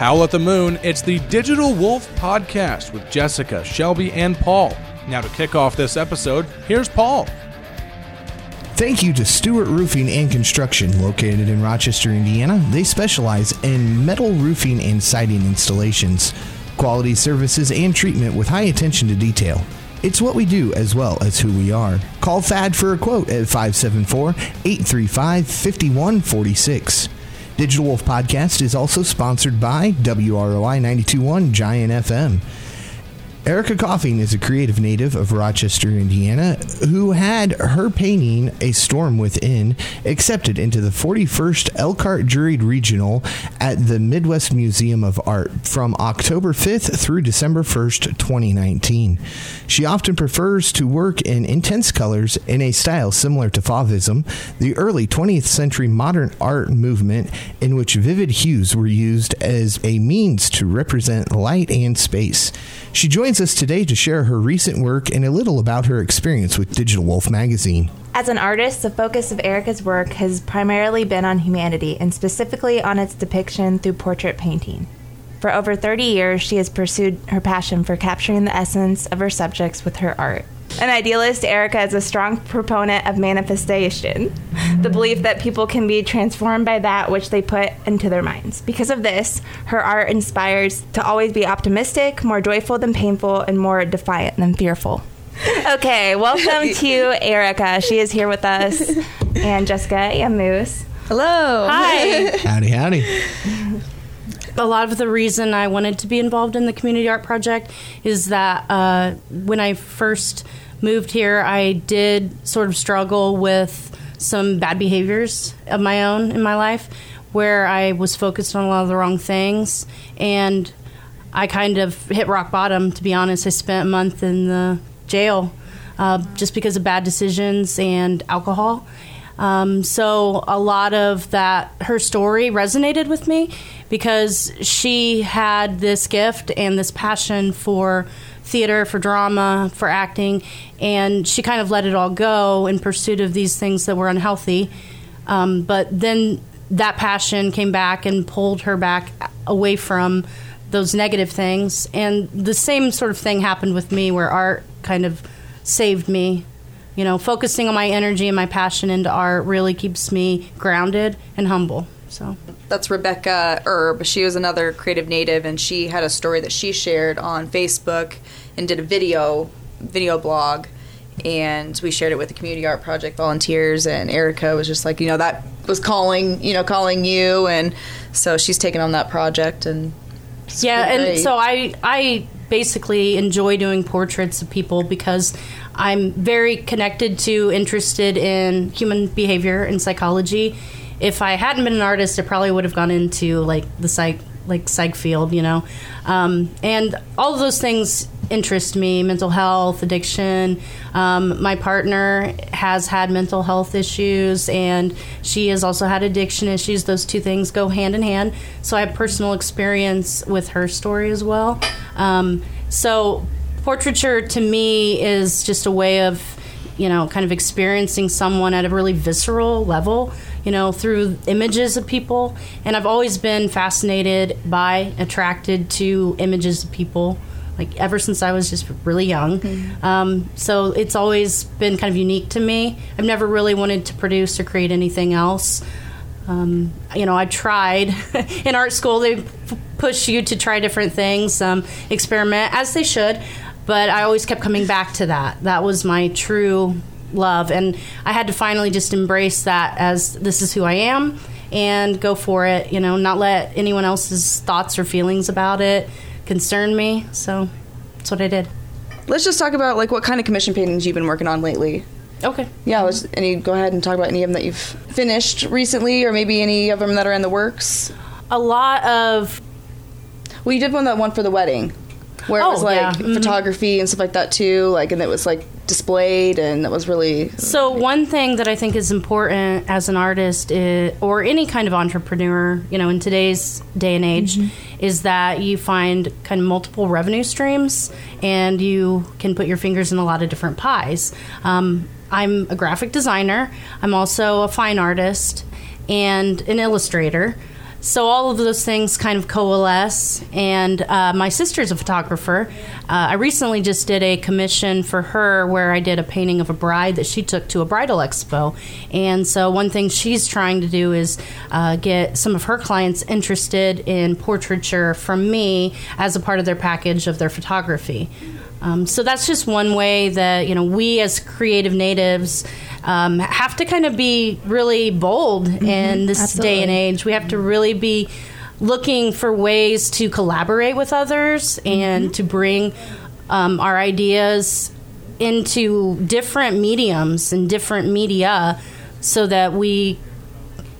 Howl at the Moon, it's the Digital Wolf podcast with Jessica, Shelby, and Paul. Now, to kick off this episode, here's Paul. Thank you to Stewart Roofing and Construction, located in Rochester, Indiana. They specialize in metal roofing and siding installations, quality services, and treatment with high attention to detail. It's what we do as well as who we are. Call Thad for a quote at 574 835 5146. Digital Wolf Podcast is also sponsored by WROI 921 Giant FM. Erica Coffing is a creative native of Rochester, Indiana, who had her painting, A Storm Within, accepted into the 41st Elkhart Juried Regional at the Midwest Museum of Art from October 5th through December 1st, 2019. She often prefers to work in intense colors in a style similar to Fauvism, the early 20th century modern art movement in which vivid hues were used as a means to represent light and space. She joins us today to share her recent work and a little about her experience with Digital Wolf magazine. As an artist, the focus of Erica's work has primarily been on humanity and specifically on its depiction through portrait painting. For over 30 years, she has pursued her passion for capturing the essence of her subjects with her art. An idealist, Erica is a strong proponent of manifestation, the belief that people can be transformed by that which they put into their minds. Because of this, her art inspires to always be optimistic, more joyful than painful, and more defiant than fearful. Okay, welcome to Erica. She is here with us, and Jessica and Moose. Hello. Hi. Howdy, howdy. A lot of the reason I wanted to be involved in the community art project is that uh, when I first moved here, I did sort of struggle with some bad behaviors of my own in my life where I was focused on a lot of the wrong things. And I kind of hit rock bottom, to be honest. I spent a month in the jail uh, just because of bad decisions and alcohol. Um, so a lot of that, her story resonated with me because she had this gift and this passion for theater, for drama, for acting, and she kind of let it all go in pursuit of these things that were unhealthy. Um, but then that passion came back and pulled her back away from those negative things. And the same sort of thing happened with me where art kind of saved me. You know, focusing on my energy and my passion into art really keeps me grounded and humble. So that's Rebecca Erb. She was another creative native, and she had a story that she shared on Facebook and did a video video blog. And we shared it with the community art project volunteers, and Erica was just like, you know, that was calling, you know, calling you, and so she's taken on that project, and yeah, and so I I basically enjoy doing portraits of people because I'm very connected to, interested in human behavior and psychology. If I hadn't been an artist, I probably would have gone into like the psych like psych field, you know, um, and all of those things interest me. Mental health addiction. Um, my partner has had mental health issues and she has also had addiction issues. Those two things go hand in hand. So i have personal experience with her story as well. Um, so portraiture to me is just a way of you know kind of experiencing someone at a really visceral level you know through images of people and i've always been fascinated by attracted to images of people like ever since I was just really young. Mm-hmm. Um, so it's always been kind of unique to me. I've never really wanted to produce or create anything else. Um, you know, I tried in art school. They push you to try different things, um, experiment as they should. But I always kept coming back to that. That was my true love, and I had to finally just embrace that as this is who I am and go for it. You know, not let anyone else's thoughts or feelings about it concern me. So that's what I did. Let's just talk about like what kind of commission paintings you've been working on lately. Okay. Yeah, let's any go ahead and talk about any of them that you've finished recently, or maybe any of them that are in the works. A lot of. Well, you did one that one for the wedding, where it was Oh, like yeah. Mhm. photography and stuff like that too. Like, and it was like displayed, and that was really So one thing that I think is important as an artist is, or any kind of entrepreneur, you know, in today's day and age, is that you find kind of multiple revenue streams and you can put your fingers in a lot of different pies. Um, I'm a graphic designer. I'm also a fine artist and an illustrator. So all of those things kind of coalesce. And uh, my sister's a photographer. Uh, I recently just did a commission for her where I did a painting of a bride that she took to a bridal expo. And so one thing she's trying to do is uh, get some of her clients interested in portraiture from me as a part of their package of their photography. Um, so that's just one way that you know we as creative natives um, have to kind of be really bold mm-hmm, in this absolutely. day and age. We have to really be looking for ways to collaborate with others and mm-hmm. to bring um, our ideas into different mediums and different media so that we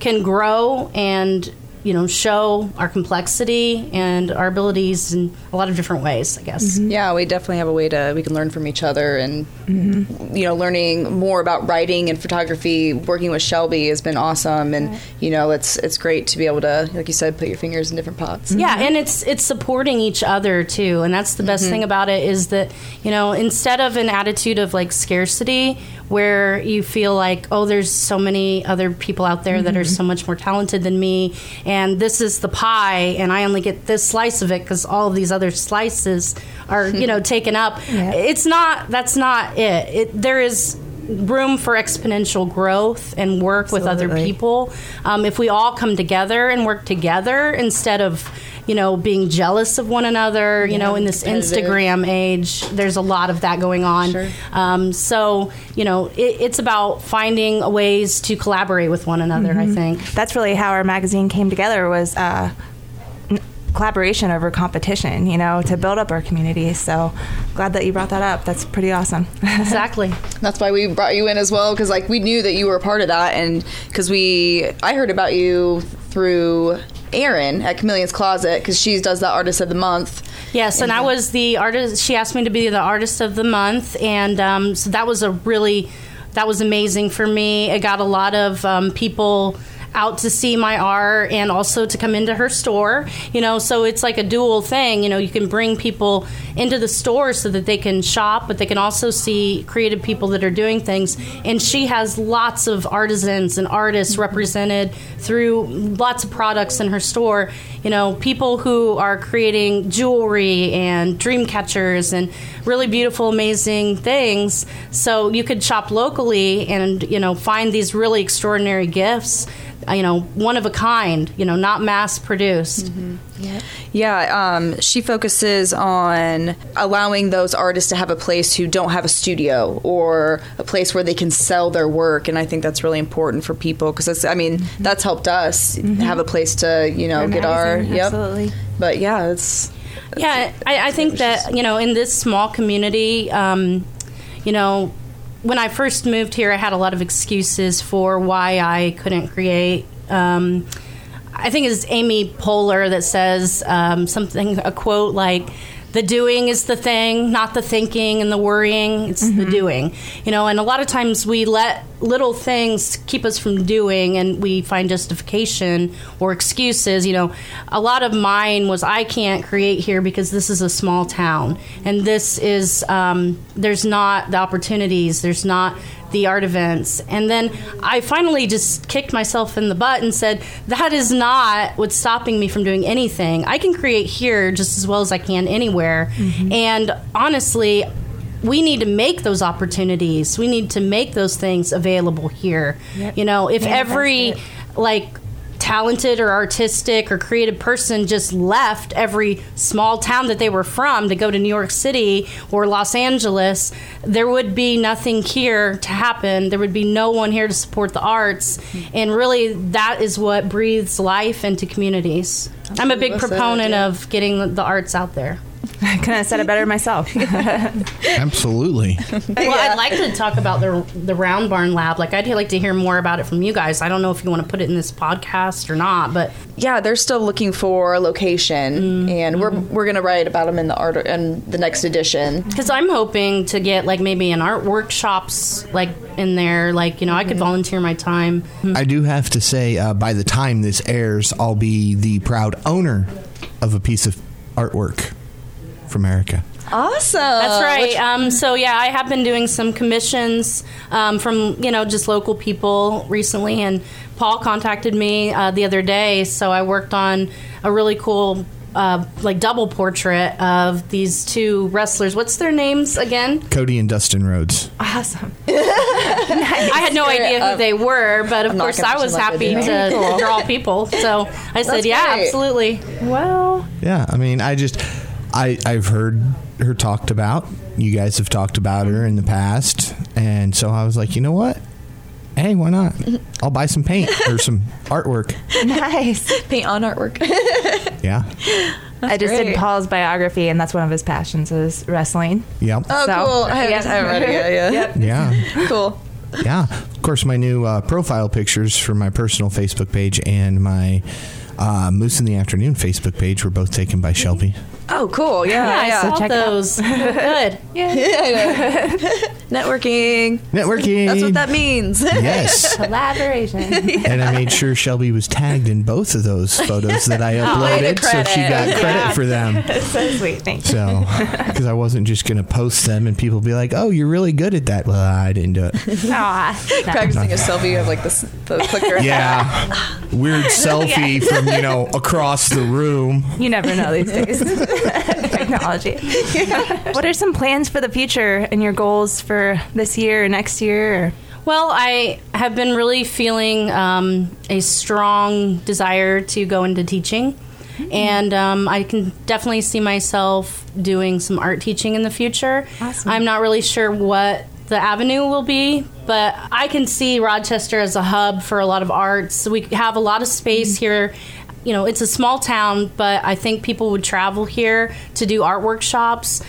can grow and you know show our complexity and our abilities in a lot of different ways i guess mm-hmm. yeah we definitely have a way to we can learn from each other and mm-hmm. you know learning more about writing and photography working with shelby has been awesome and you know it's it's great to be able to like you said put your fingers in different pots mm-hmm. yeah and it's it's supporting each other too and that's the best mm-hmm. thing about it is that you know instead of an attitude of like scarcity where you feel like, oh, there's so many other people out there mm-hmm. that are mm-hmm. so much more talented than me, and this is the pie, and I only get this slice of it because all of these other slices are, you know, taken up. Yeah. It's not. That's not it. it there is room for exponential growth and work Absolutely. with other people. Um, if we all come together and work together instead of you know, being jealous of one another. You yeah, know, in this Instagram age, there's a lot of that going on. Sure. Um, so, you know, it, it's about finding ways to collaborate with one another. Mm-hmm. I think that's really how our magazine came together. Was uh, collaboration over competition, you know, to build up our community. So glad that you brought that up. That's pretty awesome. exactly. That's why we brought you in as well because like we knew that you were a part of that and because we I heard about you through Erin at Chameleon's Closet because she does the artist of the month. Yes, and, and I was the artist. She asked me to be the artist of the month, and um, so that was a really that was amazing for me. It got a lot of um, people out to see my art and also to come into her store. You know, so it's like a dual thing. You know, you can bring people into the store so that they can shop, but they can also see creative people that are doing things. And she has lots of artisans and artists represented through lots of products in her store. You know, people who are creating jewelry and dream catchers and really beautiful, amazing things. So you could shop locally and, you know, find these really extraordinary gifts you know, one of a kind, you know, not mass produced. Mm-hmm. Yeah, yeah um, she focuses on allowing those artists to have a place who don't have a studio or a place where they can sell their work, and I think that's really important for people because I mean mm-hmm. that's helped us mm-hmm. have a place to you know get our yep. Absolutely. But yeah, it's. yeah, I, I think that you know in this small community, um, you know, when I first moved here, I had a lot of excuses for why I couldn't create. Um, I think it's Amy Poehler that says um, something, a quote like, the doing is the thing, not the thinking and the worrying. It's mm-hmm. the doing, you know. And a lot of times we let little things keep us from doing, and we find justification or excuses. You know, a lot of mine was I can't create here because this is a small town, and this is um, there's not the opportunities. There's not the art events. And then I finally just kicked myself in the butt and said, that is not what's stopping me from doing anything. I can create here just as well as I can anywhere. Mm-hmm. And honestly, we need to make those opportunities. We need to make those things available here. Yep. You know, if every like talented or artistic or creative person just left every small town that they were from to go to New York City or Los Angeles, there would be nothing here to happen. There would be no one here to support the arts. And really, that is what breathes life into communities. I'm a big proponent of getting the arts out there. I couldn't have said it better myself. Absolutely. Well, yeah. I'd like to talk about the the Round Barn Lab. Like, I'd like to hear more about it from you guys. I don't know if you want to put it in this podcast or not, but yeah, they're still looking for a location, mm-hmm. and we're we're gonna write about them in the art in the next edition. Because I'm hoping to get like maybe an art workshops like in there. Like, you know, I could mm-hmm. volunteer my time. I do have to say, uh, by the time this airs, I'll be the proud owner of a piece of artwork from Erica. Awesome. That's right. Um, so yeah, I have been doing some commissions um, from you know just local people recently, and Paul contacted me uh, the other day. So I worked on a really cool. Uh, like double portrait of these two wrestlers. What's their names again? Cody and Dustin Rhodes. Awesome. I had no idea who they were, but of I'm course I was pretend like I happy do. to draw people. So I said, That's "Yeah, great. absolutely." Well, Yeah, I mean, I just, I, I've heard her talked about. You guys have talked about her in the past, and so I was like, you know what? Hey, why not? I'll buy some paint or some artwork. nice. paint on artwork. Yeah. I just did. Paul's biography, and that's one of his passions is wrestling. Yep. oh, So, cool. I haven't, yeah. I haven't read it yet. Yeah. Yeah. Cool. Yeah. Of course, my new uh, profile pictures for my personal Facebook page and my uh, Moose in the Afternoon Facebook page were both taken by Shelby. Oh, cool. Yeah. I yeah. saw check those. Good. Yeah. Networking. Networking. That's what that means. Yes. Collaboration. And I made sure Shelby was tagged in both of those photos that I oh, way to uploaded, so she got credit. credit Yeah. for them. so sweet. Thank you. So, because I wasn't just going to post them and people be like, oh, you're really good at that. Well, I didn't do it. Aw, no. Practicing a selfie of like this, the clicker. Yeah. Weird selfie from, you know, across the room. You never know these days. Technology. What are some plans for the future and your goals for this year or next year? Or? Well, I have been really feeling um, a strong desire to go into teaching. And um, I can definitely see myself doing some art teaching in the future. Awesome. I'm not really sure what the avenue will be, but I can see Rochester as a hub for a lot of arts. We have a lot of space here. You know, it's a small town, but I think people would travel here to do art workshops.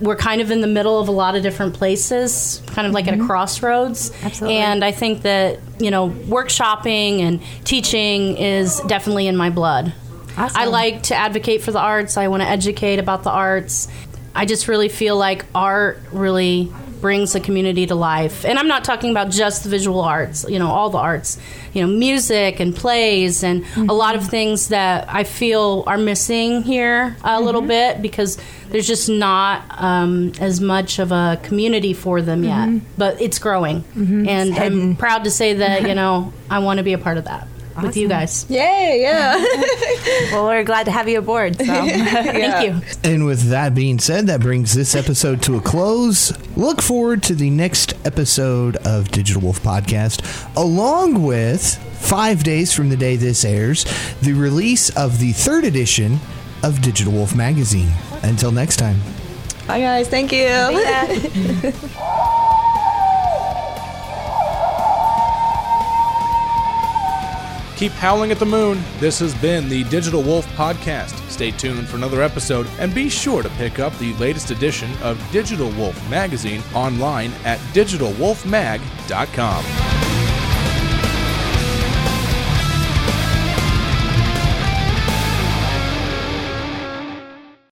We're kind of in the middle of a lot of different places, kind of like at a mm-hmm. crossroads. Absolutely. And I think that, you know, workshopping and teaching is definitely in my blood. Awesome. I like to advocate for the arts. I want to educate about the arts. I just really feel like art really brings the community to life. And I'm not talking about just the visual arts, you know, all the arts, you know, music and plays and a lot of mm-hmm. things that I feel are missing here a little mm-hmm. bit because there's just not um, as much of a community for them yet. Mm-hmm. But it's growing. And I'm proud to say that, you know, I want to be a part of that with you guys. Yay, yeah. Well, we're glad to have you aboard. So. Thank you. And with that being said, that brings this episode to a close. Look forward to the next episode of Digital Wolf Podcast, along with five days from the day this airs, the release of the third edition of Digital Wolf Magazine. Until next time. Bye, guys. Thank you. Keep howling at the moon. This has been the Digital Wolf Podcast. Stay tuned for another episode and be sure to pick up the latest edition of Digital Wolf Magazine online at digitalwolfmag.com.